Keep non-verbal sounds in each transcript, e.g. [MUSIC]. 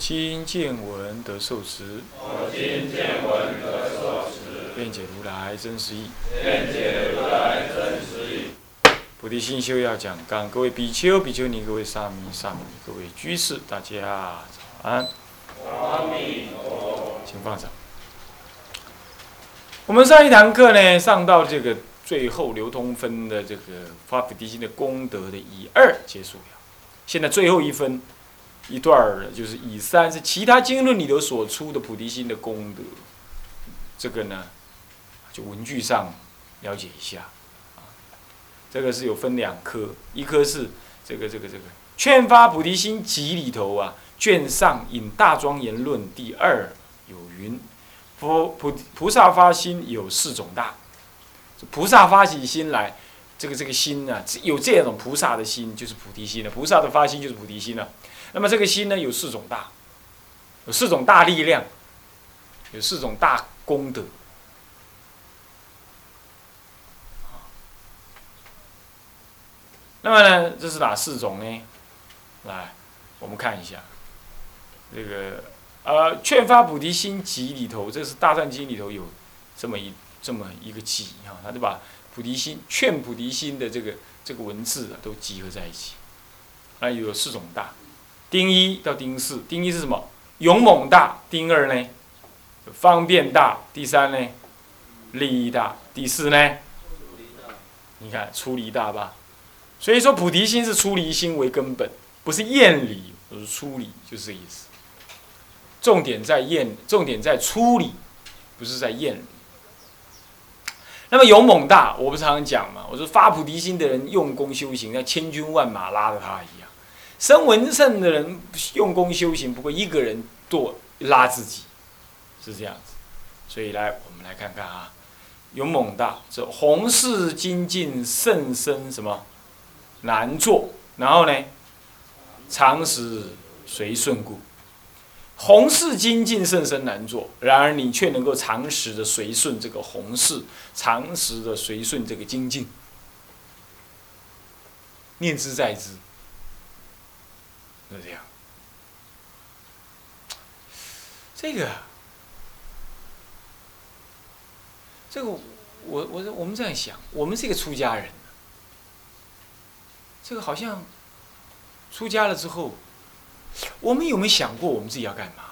我今见闻得受持。愿解如来真实义。辩解如来真实义菩提心修要讲纲，各位比丘、比丘尼、各位沙弥、沙弥尼、各位居士，大家早安。阿弥陀请放掌。我们上一堂课呢，上到这个最后流通分的这个发菩提心的功德的以二结束了。现在最后一分一段儿就是以三，是其他经论里头所出的菩提心的功德。这个呢，就文句上了解一下。这个是有分两科，一科是这个这个这个《劝发菩提心集》里头啊，卷上引大庄严论第二有云：佛菩菩萨发心有四种大，菩萨发起心来，这个这个心呢，有这种菩萨的心就是菩提心了，菩萨的发心就是菩提心了。那么这个心呢，有四种大，有四种大力量，有四种大功德。那么呢，这是哪四种呢？来，我们看一下，这个呃《劝发菩提心集》里头，这是《大藏经》里头有这么一这么一个集哈，他就把菩提心劝菩提心的这个这个文字啊都集合在一起。啊，有四种大，丁一到丁四，丁一是什么？勇猛大。丁二呢？方便大。第三呢？利益大。第四呢？你看出离大吧。所以说菩提心是出离心为根本，不是厌离，而是出离，就是这意思。重点在厌，重点在出离，不是在厌离。那么勇猛大，我不是常常讲嘛，我说发菩提心的人用功修行，像千军万马拉着他一样；生文圣的人用功修行，不过一个人做拉自己，是这样子。所以来，我们来看看啊，勇猛大，这弘誓精进甚深什么？难做，然后呢？常识随顺故，弘誓精进甚深难做。然而你却能够常识的随顺这个弘誓，常识的随顺这个精进，念之在之，就这样。这个，这个，我我我们这样想，我们是一个出家人。这个好像出家了之后，我们有没有想过我们自己要干嘛？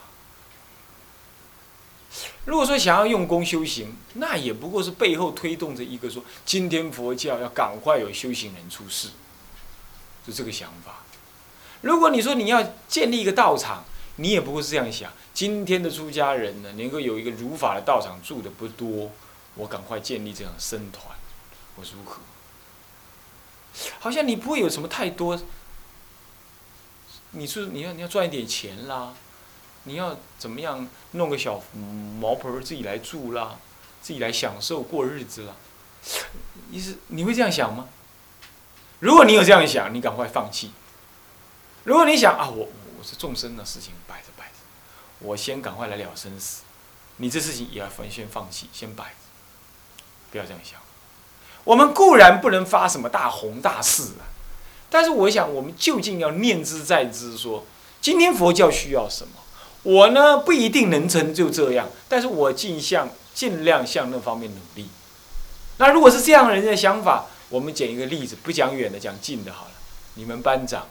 如果说想要用功修行，那也不过是背后推动着一个说，今天佛教要赶快有修行人出世，就这个想法。如果你说你要建立一个道场，你也不会是这样想：今天的出家人呢，能够有一个如法的道场住的不多，我赶快建立这样僧团，我如何？好像你不会有什么太多，你是你要你要赚一点钱啦，你要怎么样弄个小茅棚自己来住啦，自己来享受过日子啦，你是你会这样想吗？如果你有这样想，你赶快放弃。如果你想啊，我我是众生的事情摆着摆着，我先赶快来了生死，你这事情也要分先放弃，先摆着，不要这样想。我们固然不能发什么大宏大誓啊，但是我想，我们究竟要念之在之，说今天佛教需要什么？我呢不一定能成就这样，但是我尽向尽量向那方面努力。那如果是这样人的想法，我们捡一个例子，不讲远的，讲近的好了。你们班长，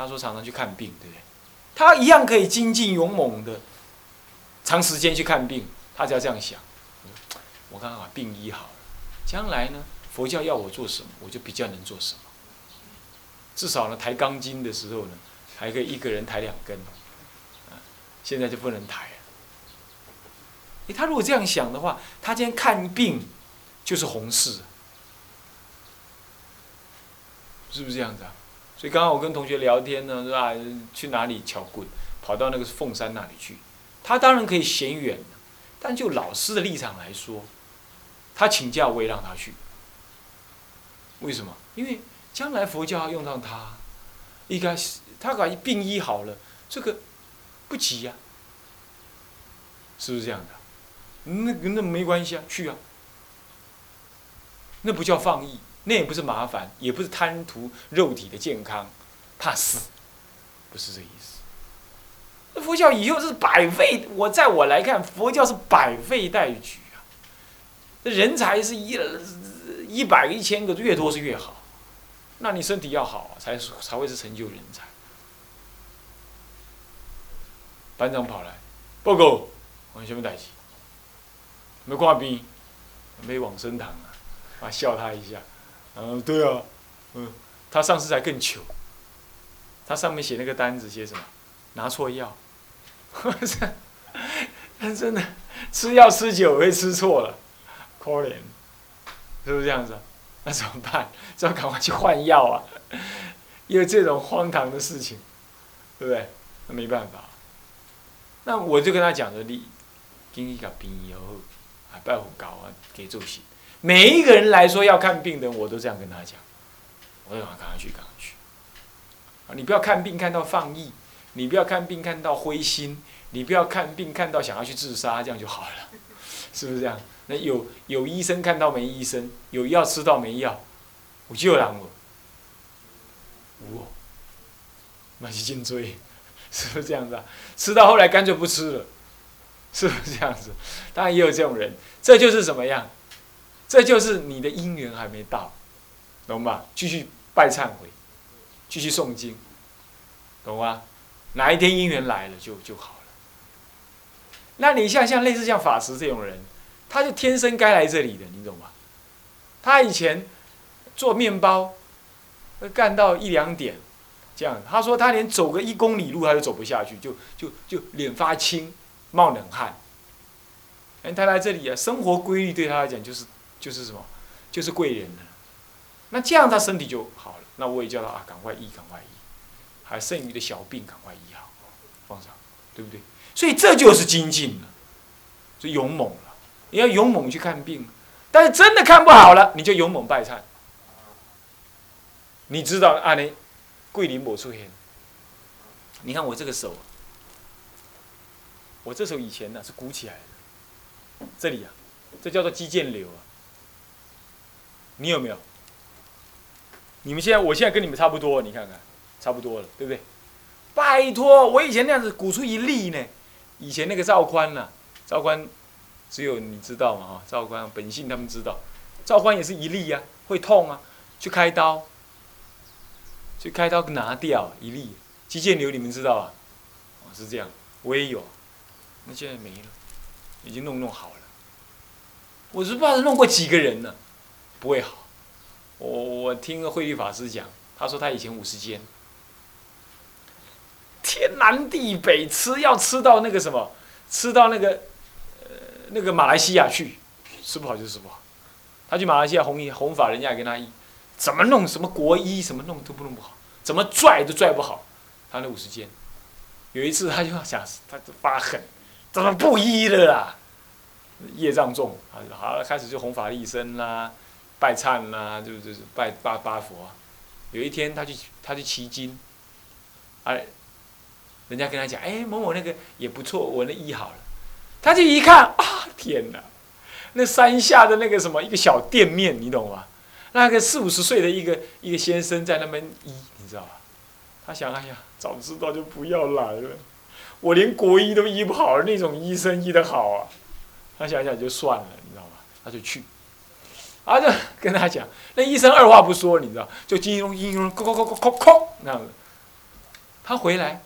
他说常常去看病，对不对？他一样可以精进勇猛的，长时间去看病，他只要这样想，我刚刚把病医好了。将来呢，佛教要我做什么，我就比较能做什么。至少呢，抬钢筋的时候呢，还可以一个人抬两根。现在就不能抬了。诶，他如果这样想的话，他今天看病就是红事，是不是这样子啊？所以刚刚我跟同学聊天呢，是吧？去哪里敲棍？跑到那个凤山那里去，他当然可以嫌远，但就老师的立场来说，他请假我也让他去。为什么？因为将来佛教要用到他，应该是他把病医好了，这个不急呀，是不是这样的？那那没关系啊，去啊。那不叫放逸，那也不是麻烦，也不是贪图肉体的健康，怕死，不是这意思。佛教以后是百废，我在我来看，佛教是百废待举啊。这人才是一一百个、一千个，越多是越好。那你身体要好，才才会是成就人才。班长跑来，报告，我什么代志？没挂病，没往生堂啊。啊，笑他一下，嗯，对啊，嗯，他上次才更糗，他上面写那个单子写什么？拿错药，他 [LAUGHS] 真的吃药吃久会吃错了，可怜，是不是这样子？那怎么办？只好赶快去换药啊！因为这种荒唐的事情，对不对？那没办法。那我就跟他讲的，你经济个病以后，啊，拜佛搞啊，给做事。每一个人来说要看病的，我都这样跟他讲，我就赶快去，赶快去。啊，你不要看病看到放逸，你不要看病看到灰心，你不要看病看到想要去自杀，这样就好了，[LAUGHS] 是不是这样？那有有医生看到没医生，有药吃到没药，我就让我，我，那是颈椎，[LAUGHS] 是不是这样子啊？吃到后来干脆不吃了，是不是这样子？当然也有这种人，这就是怎么样？这就是你的因缘还没到，懂吧？继续拜忏悔，继续诵经，懂吗？哪一天因缘来了就就好了。那你像像类似像法师这种人，他就天生该来这里的，你懂吗？他以前做面包，干到一两点，这样。他说他连走个一公里路他都走不下去，就就就脸发青，冒冷汗。哎，他来这里啊，生活规律对他来讲就是。就是什么，就是贵人了。那这样他身体就好了。那我也叫他啊，赶快医，赶快医，还剩余的小病赶快医好，放上，对不对？所以这就是精进了，就勇猛了。你要勇猛去看病，但是真的看不好了，你就勇猛拜忏。你知道啊？你桂林某出现，你看我这个手，我这手以前呢是鼓起来的，这里啊，这叫做肌腱瘤啊。你有没有？你们现在，我现在跟你们差不多，你看看，差不多了，对不对？拜托，我以前那样子鼓出一粒呢。以前那个赵宽呐，赵宽，只有你知道嘛哈？赵宽本性他们知道，赵宽也是一粒呀，会痛啊，去开刀，去开刀拿掉一粒肌腱瘤，你们知道啊？哦，是这样，我也有，那现在没了，已经弄弄好了。我是不知道弄过几个人呢。不会好，我我听慧律法师讲，他说他以前五十肩，天南地北吃要吃到那个什么，吃到那个呃那个马来西亚去，吃不好就吃不好。他去马来西亚弘一弘法，人家也跟他医，怎么弄什么国医，什么弄都不弄不好，怎么拽都拽不好。他那五十肩，有一次他就想，他就发狠，怎么不医了啦？业障重，好开始就弘法利生啦。拜忏啦，就就是拜八八佛。啊有一天，他去他去骑经，哎，人家跟他讲，哎，某某那个也不错，我那医好了。他就一看，啊，天哪！那山下的那个什么一个小店面，你懂吗？那个四五十岁的一个一个先生在那边医，你知道吧？他想，哎呀，早知道就不要来了。我连国医都医不好，那种医生医得好啊。他想想就算了，你知道吧？他就去。啊，就跟他讲，那医生二话不说，你知道，就金庸金融，哐哐哐哐哐哐那样子。他回来，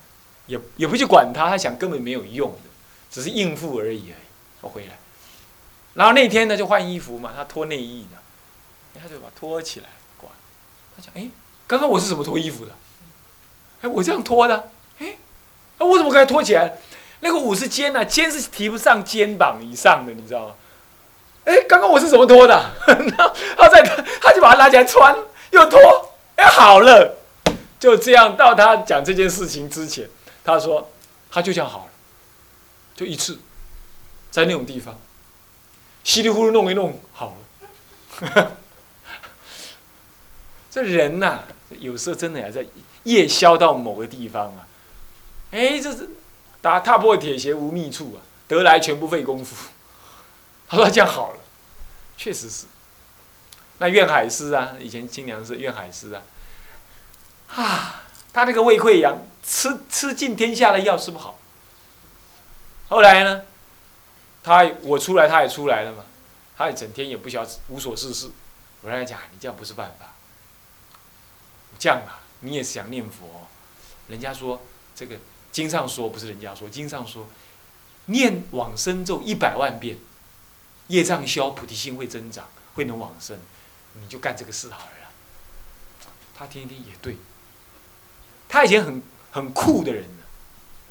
也也不去管他，他想根本没有用的，只是应付而已而已。他回来，然后那天呢就换衣服嘛，他脱内衣呢，他就把脱起来挂。他讲，哎，刚刚我是怎么脱衣服的？哎，我这样脱的，哎，那我怎么可以脱起来？那个五是肩呢，肩是提不上肩膀以上的，你知道吗？哎，刚刚我是怎么脱的？[LAUGHS] 他在，他就把它拿起来穿，又脱，哎，好了，就这样。到他讲这件事情之前，他说他就这样好了。就一次，在那种地方，稀里糊涂弄一弄好了。[LAUGHS] 这人呐，有时候真的呀，在夜宵到某个地方啊，哎，这是打踏破铁鞋无觅处啊，得来全不费功夫。[LAUGHS] 他说这样好了，确实是。那愿海师啊，以前清凉寺愿海师啊，啊，他那个胃溃疡，吃吃尽天下的药吃不好。后来呢，他我出来他也出来了嘛，他也整天也不晓无所事事。我跟他讲，你这样不是办法。这样啊，你也想念佛？人家说这个经上说不是人家说，经上说念往生咒一百万遍，业障消，菩提心会增长，会能往生。你就干这个事好了。他听一听也对。他以前很很酷的人呢，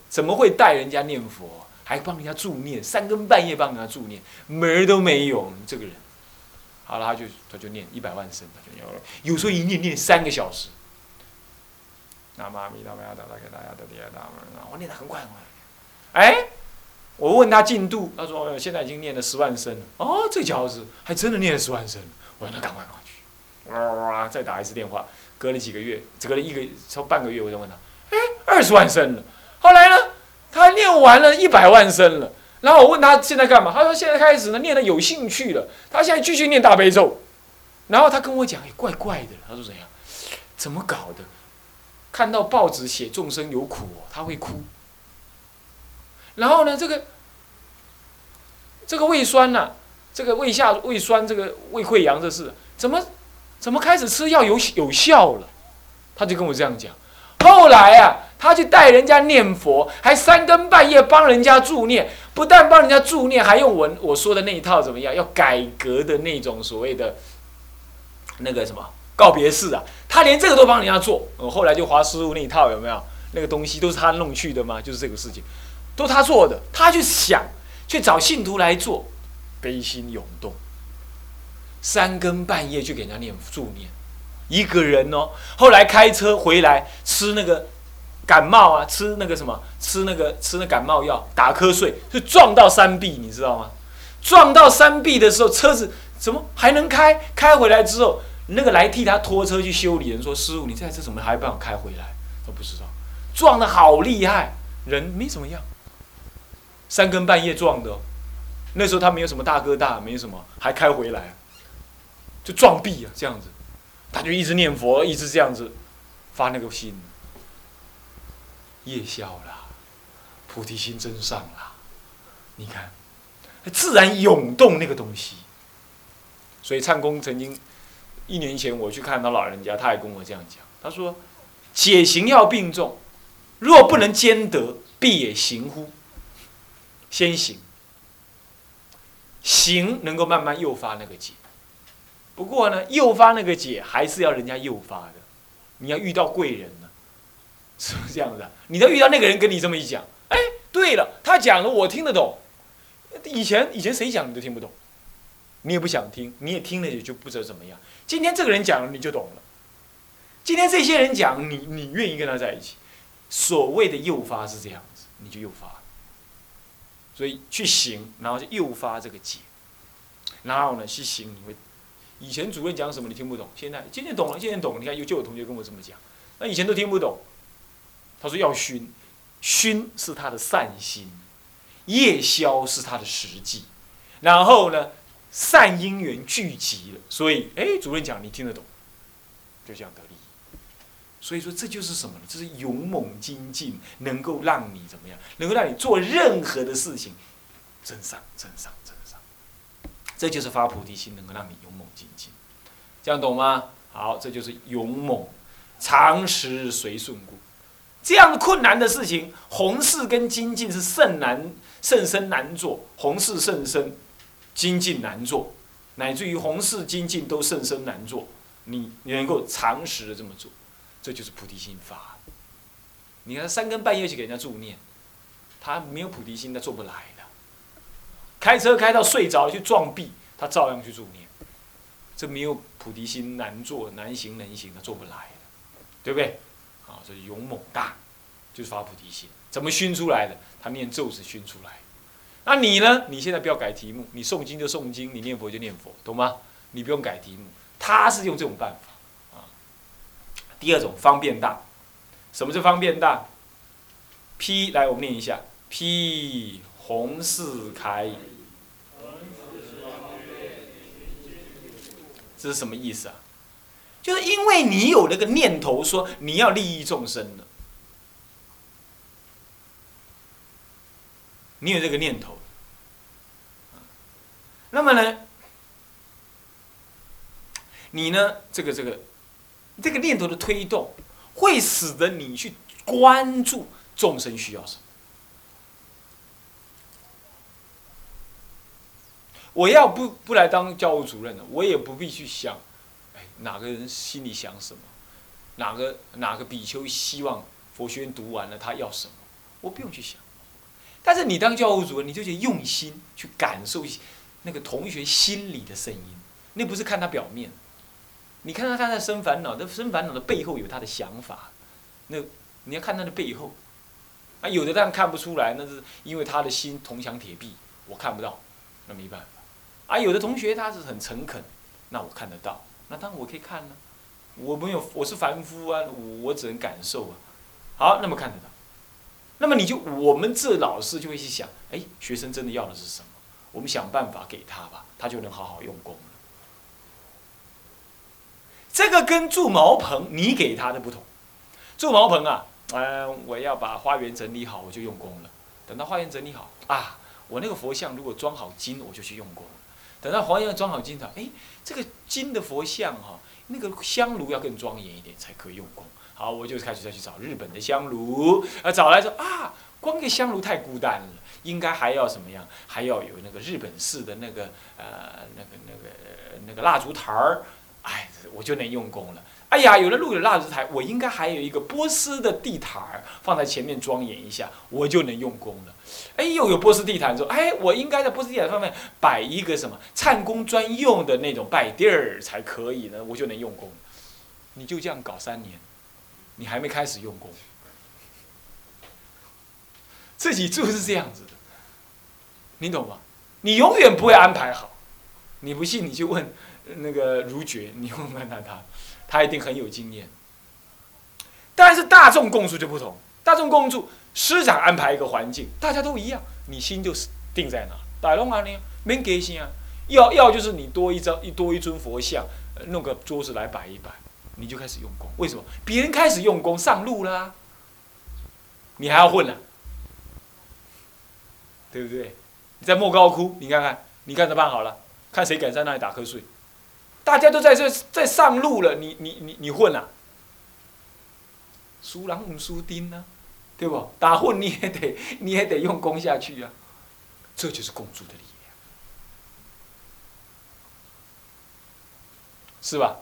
怎么会带人家念佛，还帮人家助念，三更半夜帮人家助念，门儿都没有。这个人，好了，他就他就念一百万声，他就念了。有时候一念念三个小时。那妈咪，他们要等他给大家的第二大门，我念的很快很快。哎，我问他进度，他说现在已经念了十万声了。哦，这小子还真的念了十万声。我让他赶快过去，哇哇！再打一次电话，隔了几个月，隔了一个超半个月，我就问他，哎，二十万声了。后来呢，他念完了一百万声了。然后我问他现在干嘛？他说现在开始呢，念的有兴趣了。他现在继续念大悲咒。然后他跟我讲，哎，怪怪的。他说怎样？怎么搞的？看到报纸写众生有苦，他会哭。然后呢，这个这个胃酸呐。这个胃下胃酸，这个胃溃疡，这是怎么怎么开始吃药有有效了？他就跟我这样讲。后来啊，他去带人家念佛，还三更半夜帮人家助念，不但帮人家助念，还用我我说的那一套怎么样？要改革的那种所谓的那个什么告别式啊，他连这个都帮人家做。嗯，后来就华师傅那一套有没有？那个东西都是他弄去的吗？就是这个事情，都他做的。他去想去找信徒来做。悲心涌动，三更半夜去给人家念助念，一个人哦。后来开车回来吃那个感冒啊，吃那个什么，吃那个吃那感冒药，打瞌睡就撞到山壁，你知道吗？撞到山壁的时候，车子怎么还能开？开回来之后，那个来替他拖车去修理人说：“师傅，你这台车怎么还办法开回来？”他不知道，撞的好厉害，人没怎么样，三更半夜撞的。那时候他没有什么大哥大，没什么，还开回来，就撞壁啊，这样子，他就一直念佛，一直这样子发那个心，夜宵啦，菩提心真上啦，你看，自然涌动那个东西。所以唱功曾经一年前我去看他老人家，他还跟我这样讲，他说：“解行要并重，若不能兼得，必也行乎？先行。”行能够慢慢诱发那个解，不过呢，诱发那个解还是要人家诱发的，你要遇到贵人呢，是不是这样子？你都遇到那个人跟你这么一讲，哎，对了，他讲了我听得懂，以前以前谁讲你都听不懂，你也不想听，你也听了也就不知道怎么样。今天这个人讲了你就懂了，今天这些人讲你你愿意跟他在一起，所谓的诱发是这样子，你就诱发。所以去行，然后就诱发这个解，然后呢去行，你会以前主任讲什么你听不懂，现在今天懂了，今天懂。你看有就有同学跟我这么讲，那以前都听不懂。他说要熏，熏是他的善心，夜宵是他的实际，然后呢善因缘聚集了，所以哎主任讲你听得懂，就这样得力。所以说这就是什么呢？这是勇猛精进，能够让你怎么样？能够让你做任何的事情，真上真上真上。这就是发菩提心，能够让你勇猛精进。这样懂吗？好，这就是勇猛，常时随顺故。这样困难的事情，弘誓跟精进是甚难甚深难做，弘誓甚深，精进难做，乃至于弘誓精进都甚深难做。你你能够常时的这么做。这就是菩提心发。你看三更半夜去给人家助念，他没有菩提心，他做不来的。开车开到睡着去撞壁，他照样去助念。这没有菩提心难做难行能行，他做不来的，对不对？啊，这勇猛大，就是发菩提心。怎么熏出来的？他念咒是熏出来。那你呢？你现在不要改题目，你诵经就诵经，你念佛就念佛，懂吗？你不用改题目。他是用这种办法。第二种方便大，什么是方便大？批来，我们念一下：批弘誓开。这是什么意思啊？就是因为你有那个念头，说你要利益众生的，你有这个念头，那么呢，你呢，这个这个，这个念头的推动，会使得你去关注众生需要什么。我要不不来当教务主任了，我也不必去想，哎，哪个人心里想什么，哪个哪个比丘希望佛学院读完了他要什么，我不用去想。但是你当教务主任，你就得用心去感受那个同学心里的声音，那不是看他表面，你看到他在生烦恼，那生烦恼的背后有他的想法，那你要看他的背后，啊，有的当然看不出来，那是因为他的心铜墙铁壁，我看不到，那没办法。啊，有的同学他是很诚恳，那我看得到，那当然我可以看呢。我没有，我是凡夫啊，我只能感受啊。好，那么看得到，那么你就我们这老师就会去想，哎，学生真的要的是什么？我们想办法给他吧，他就能好好用功了。这个跟住茅棚你给他的不同，住茅棚啊，嗯，我要把花园整理好，我就用功了。等到花园整理好啊，我那个佛像如果装好金，我就去用功。等到黄要装好金的，哎，这个金的佛像哈，那个香炉要更庄严一点才可以用功。好，我就开始再去找日本的香炉，啊，找来说啊，光个香炉太孤单了，应该还要什么样？还要有那个日本式的那个呃那个那个那个蜡烛台儿，哎，我就能用功了。哎呀，有了路有蜡烛台，我应该还有一个波斯的地毯放在前面庄严一下，我就能用功了。哎，又有波斯地毯，说哎，我应该在波斯地毯上面摆一个什么唱功专用的那种摆地儿才可以呢，我就能用功。你就这样搞三年，你还没开始用功，自己住是这样子的，你懂吗？你永远不会安排好。你不信，你去问那个如觉，你问问他他。[LAUGHS] 他一定很有经验，但是大众共住就不同。大众共住，师长安排一个环境，大家都一样，你心就是定在哪。大龙啊，你没给心啊，要要就是你多一张一多一尊佛像，弄个桌子来摆一摆，你就开始用功。为什么？别人开始用功上路了，你还要混呢？对不对？你在莫高窟，你看看，你看着办好了，看谁敢在那里打瞌睡。大家都在这在上路了，你你你你混啊？输人唔输丁呢，对不？打混你也得你也得用功下去啊，这就是共助的力量，是吧？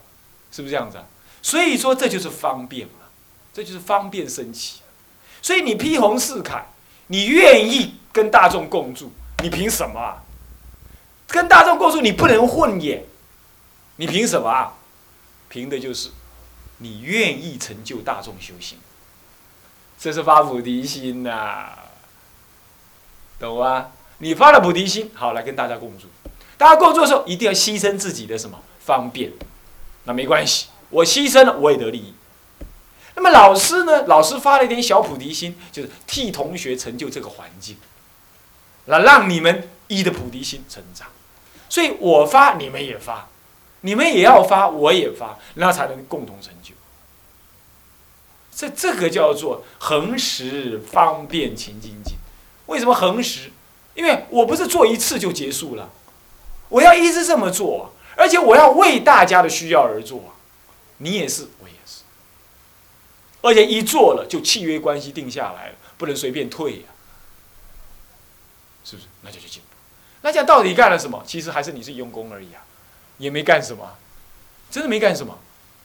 是不是这样子啊？所以说这就是方便嘛，这就是方便升起。所以你披红四铠，你愿意跟大众共住，你凭什么啊？跟大众共住，你不能混也。你凭什么啊？凭的就是你愿意成就大众修行，这是发菩提心呐，懂吗？你发了菩提心，好来跟大家共住。大家共住的时候，一定要牺牲自己的什么方便？那没关系，我牺牲了，我也得利益。那么老师呢？老师发了一点小菩提心，就是替同学成就这个环境，那让你们一的菩提心成长。所以我发，你们也发。你们也要发，我也发，那才能共同成就。这这个叫做恒时方便勤精进。为什么恒时？因为我不是做一次就结束了，我要一直这么做，而且我要为大家的需要而做。你也是，我也是。而且一做了就契约关系定下来了，不能随便退呀，是不是？那就去进步。那这样到底干了什么？其实还是你自己用功而已啊。也没干什么，真的没干什么，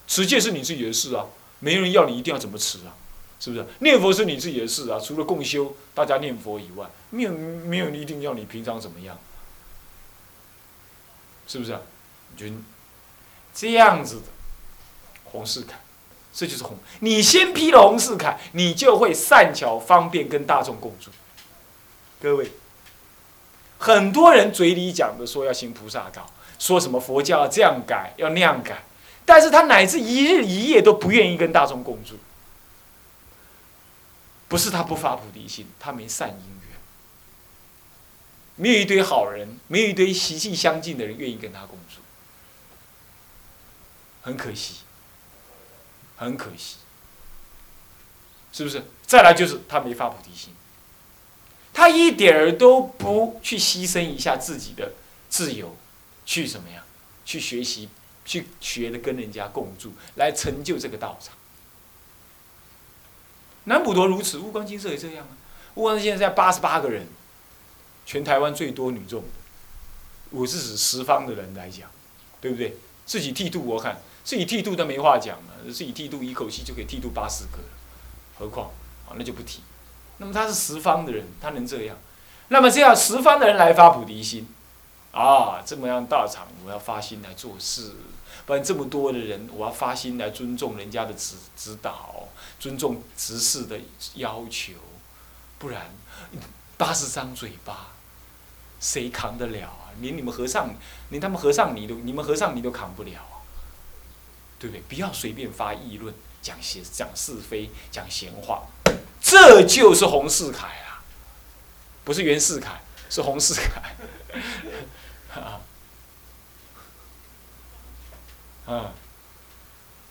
持戒是你自己的事啊，没人要你一定要怎么持啊，是不是？念佛是你自己的事啊，除了共修大家念佛以外，没有没有一定要你平常怎么样，是不是？就这样子的，红世凯，这就是红。你先披了红世凯，你就会善巧方便跟大众共住。各位，很多人嘴里讲的说要行菩萨道，说什么佛教要这样改，要那样改，但是他乃至一日一夜都不愿意跟大众共住。不是他不发菩提心，他没善因缘，没有一堆好人，没有一堆习气相近的人愿意跟他共住，很可惜，很可惜，是不是？再来就是他没发菩提心，他一点儿都不去牺牲一下自己的自由，去什么呀？去学习，去学的跟人家共住，来成就这个道场。南普陀如此，悟光金色也这样啊。悟光现在八十八个人，全台湾最多女众的。我是指十方的人来讲，对不对？自己剃度我看，自己剃度都没话讲了，自己剃度一口气就可以剃度八十个何况啊，那就不提。那么他是十方的人，他能这样？那么这样十方的人来发菩提心，啊，这么样大场，我要发心来做事。不然这么多的人，我要发心来尊重人家的指指导，尊重执事的要求，不然八十张嘴巴，谁扛得了啊？连你们和尚，连他们和尚你都，你们和尚你都扛不了啊，对不对？不要随便发议论，讲些讲是非，讲闲话，这就是洪世凯啊，不是袁世凯，是洪世凯。[LAUGHS] 嗯，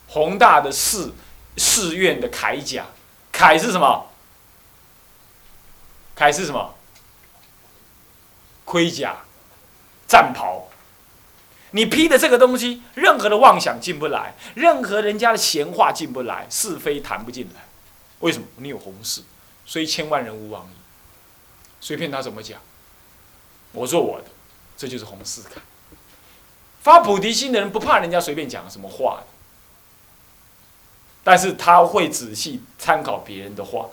宏大的寺寺院的铠甲，铠是什么？铠是什么？盔甲、战袍。你披的这个东西，任何的妄想进不来，任何人家的闲话进不来，是非谈不进来。为什么？你有红事，所以千万人无往矣。随便他怎么讲，我做我的，这就是红四铠。发菩提心的人不怕人家随便讲什么话的但是他会仔细参考别人的话，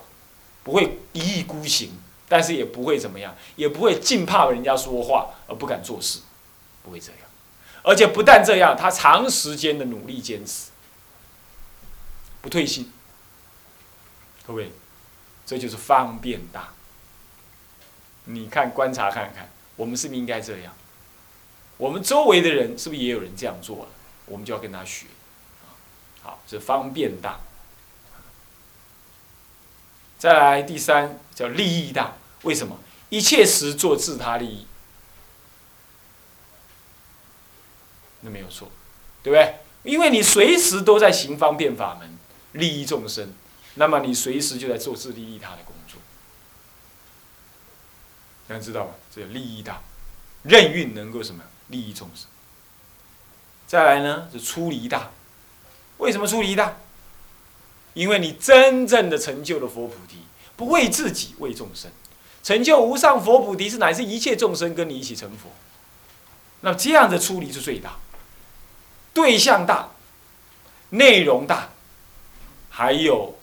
不会一意孤行，但是也不会怎么样，也不会尽怕人家说话而不敢做事，不会这样。而且不但这样，他长时间的努力坚持，不退心。各位，这就是方便大。你看，观察看看，我们是不是应该这样？我们周围的人是不是也有人这样做了？我们就要跟他学，好，这方便大。再来第三叫利益大，为什么？一切时做自他利益，那没有错，对不对？因为你随时都在行方便法门，利益众生，那么你随时就在做自利益他的工作。大家知道吗？这叫利益大，任运能够什么？利益众生。再来呢，是出离大。为什么出离大？因为你真正的成就了佛菩提，不为自己，为众生。成就无上佛菩提，是乃至一切众生跟你一起成佛。那这样的出离是最大，对象大，内容大，还有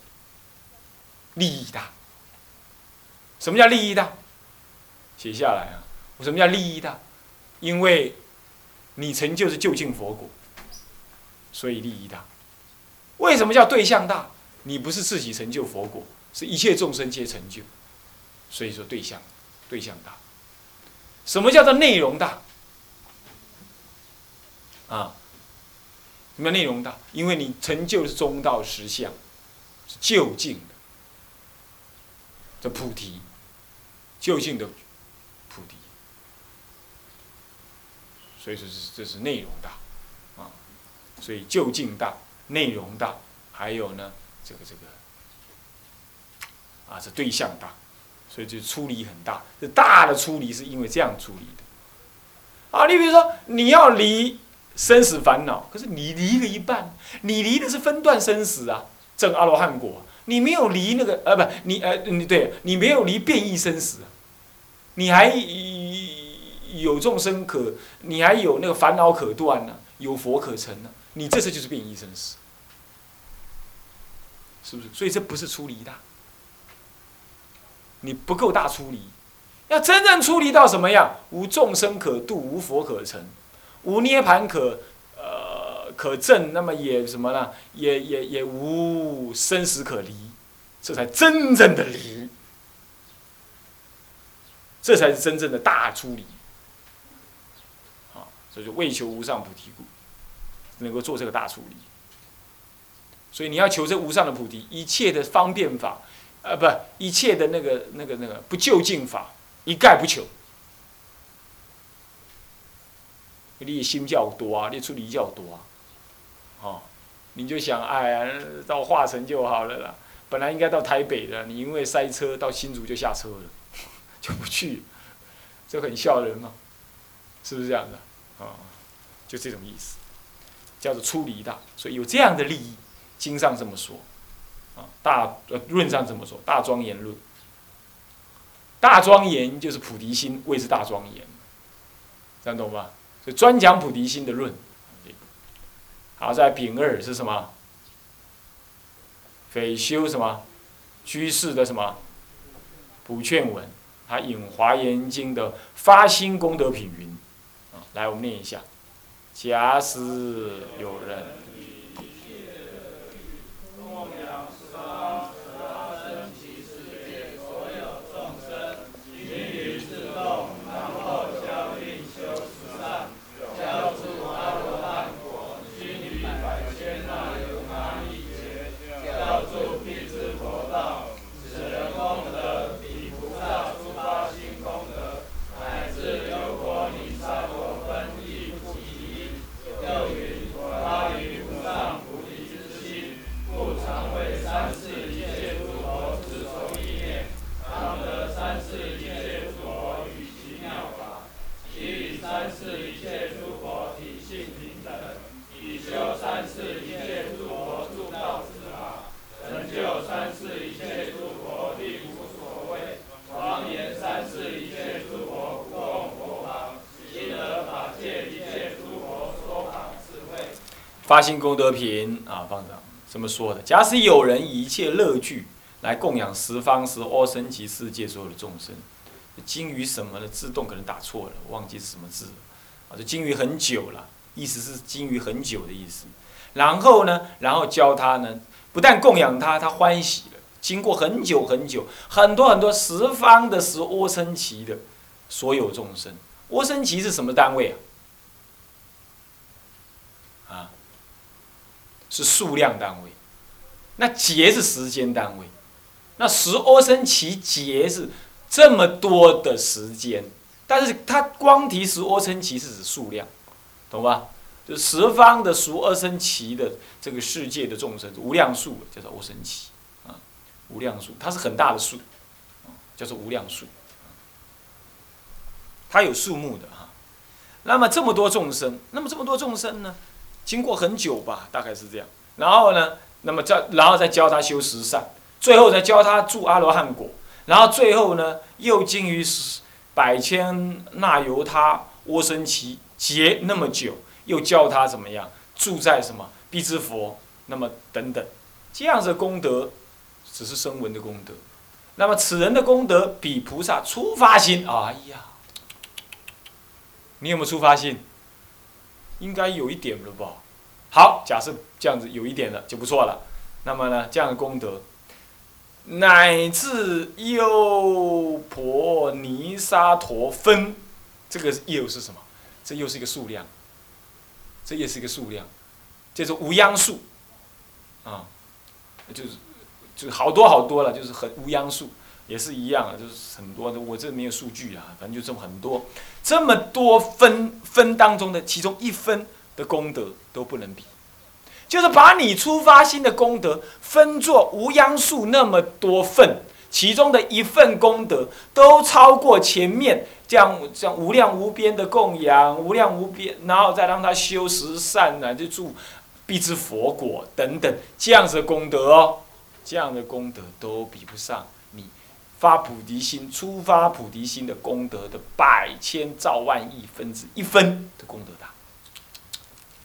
利益大。什么叫利益大？写下来啊！什么叫利益大？因为，你成就是就近佛果，所以利益大。为什么叫对象大？你不是自己成就佛果，是一切众生皆成就，所以说对象，对象大。什么叫做内容大？啊，什么内容大？因为你成就的是中道实相，是就近的，这菩提，就近的。所以说是这是内容大，啊，所以就近大，内容大，还有呢，这个这个，啊，是对象大，所以就出离很大。这大的出离是因为这样出离的，啊，你比如说你要离生死烦恼，可是你离了一半，你离的是分段生死啊，证阿罗汉果，你没有离那个，呃，不，你呃，你对你没有离变异生死，你还。有众生可，你还有那个烦恼可断呢，有佛可成呢，你这次就是变异生死，是不是？所以这不是出离大，你不够大出离，要真正出离到什么样？无众生可度，无佛可成，无涅盘可呃可证，那么也什么呢？也也也无生死可离，这才真正的离。这才是真正的大出离。所以就为求无上菩提故，能够做这个大处理。所以你要求这无上的菩提，一切的方便法，呃，不，一切的那个、那个、那个不究竟法，一概不求。你心较多啊，你出离较多啊，哦，你就想，哎呀，到化成就好了啦。本来应该到台北的，你因为塞车到新竹就下车了，就不去，这很笑人嘛，是不是这样的？啊就这种意思，叫做出离大。所以有这样的利益。经上这么说，啊，大呃论上这么说，大庄严论，大庄严就是菩提心谓之大庄严，这样懂吧？所以专讲菩提心的论。好，在丙二是什么？匪修什么？居士的什么？普劝文，他引华严经的发心功德品云，来我们念一下，假使有人。发心功德品啊，放上这么说的？假使有人以一切乐具来供养十方十阿僧祇世界所有的众生，金鱼什么的自动可能打错了，忘记是什么字了啊？这金鱼很久了，意思是金鱼很久的意思。然后呢，然后教他呢，不但供养他，他欢喜了。经过很久很久，很多很多十方的十阿僧祇的所有众生，阿僧祇是什么单位啊？是数量单位，那劫是时间单位，那十阿僧祇劫是这么多的时间，但是它光提十阿僧祇是指数量，懂吧？就十方的十阿僧祇的这个世界的众生无量数，叫做阿僧祇啊，无量数，它是很大的数，叫做无量数，它有数目的哈。那么这么多众生，那么这么多众生呢？经过很久吧，大概是这样。然后呢，那么再然后再教他修十善，最后再教他住阿罗汉果。然后最后呢，又经于百千那由他阿僧祇劫那么久，又教他怎么样住在什么必之佛，那么等等，这样子的功德，只是声闻的功德。那么此人的功德比菩萨初发心，哎呀，你有没有初发心？应该有一点了吧？好，假设这样子有一点了就不错了。那么呢，这样的功德，乃至又婆尼沙陀分，这个又是什么？这又是一个数量，这也是一个数量，叫做无央数，啊，就是就是好多好多了，就是很无央数。也是一样啊，就是很多的，我这没有数据啊，反正就这么很多，这么多分分当中的其中一分的功德都不能比，就是把你出发心的功德分作无央数那么多份，其中的一份功德都超过前面这样这样无量无边的供养，无量无边，然后再让他修十善呢，就住必知佛果等等这样子的功德哦，这样的功德都比不上你。发菩提心，出发菩提心的功德的百千兆万亿分之一分的功德大。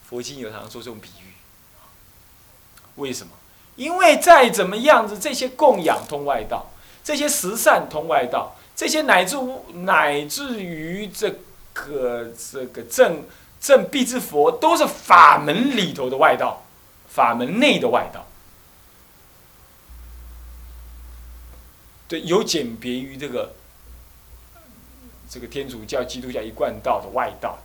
佛经有常说这种比喻，为什么？因为再怎么样子，这些供养通外道，这些十善通外道，这些乃至乃至于这个这个正正必之佛，都是法门里头的外道，法门内的外道。对，有简别于这个这个天主教、基督教一贯道的外道。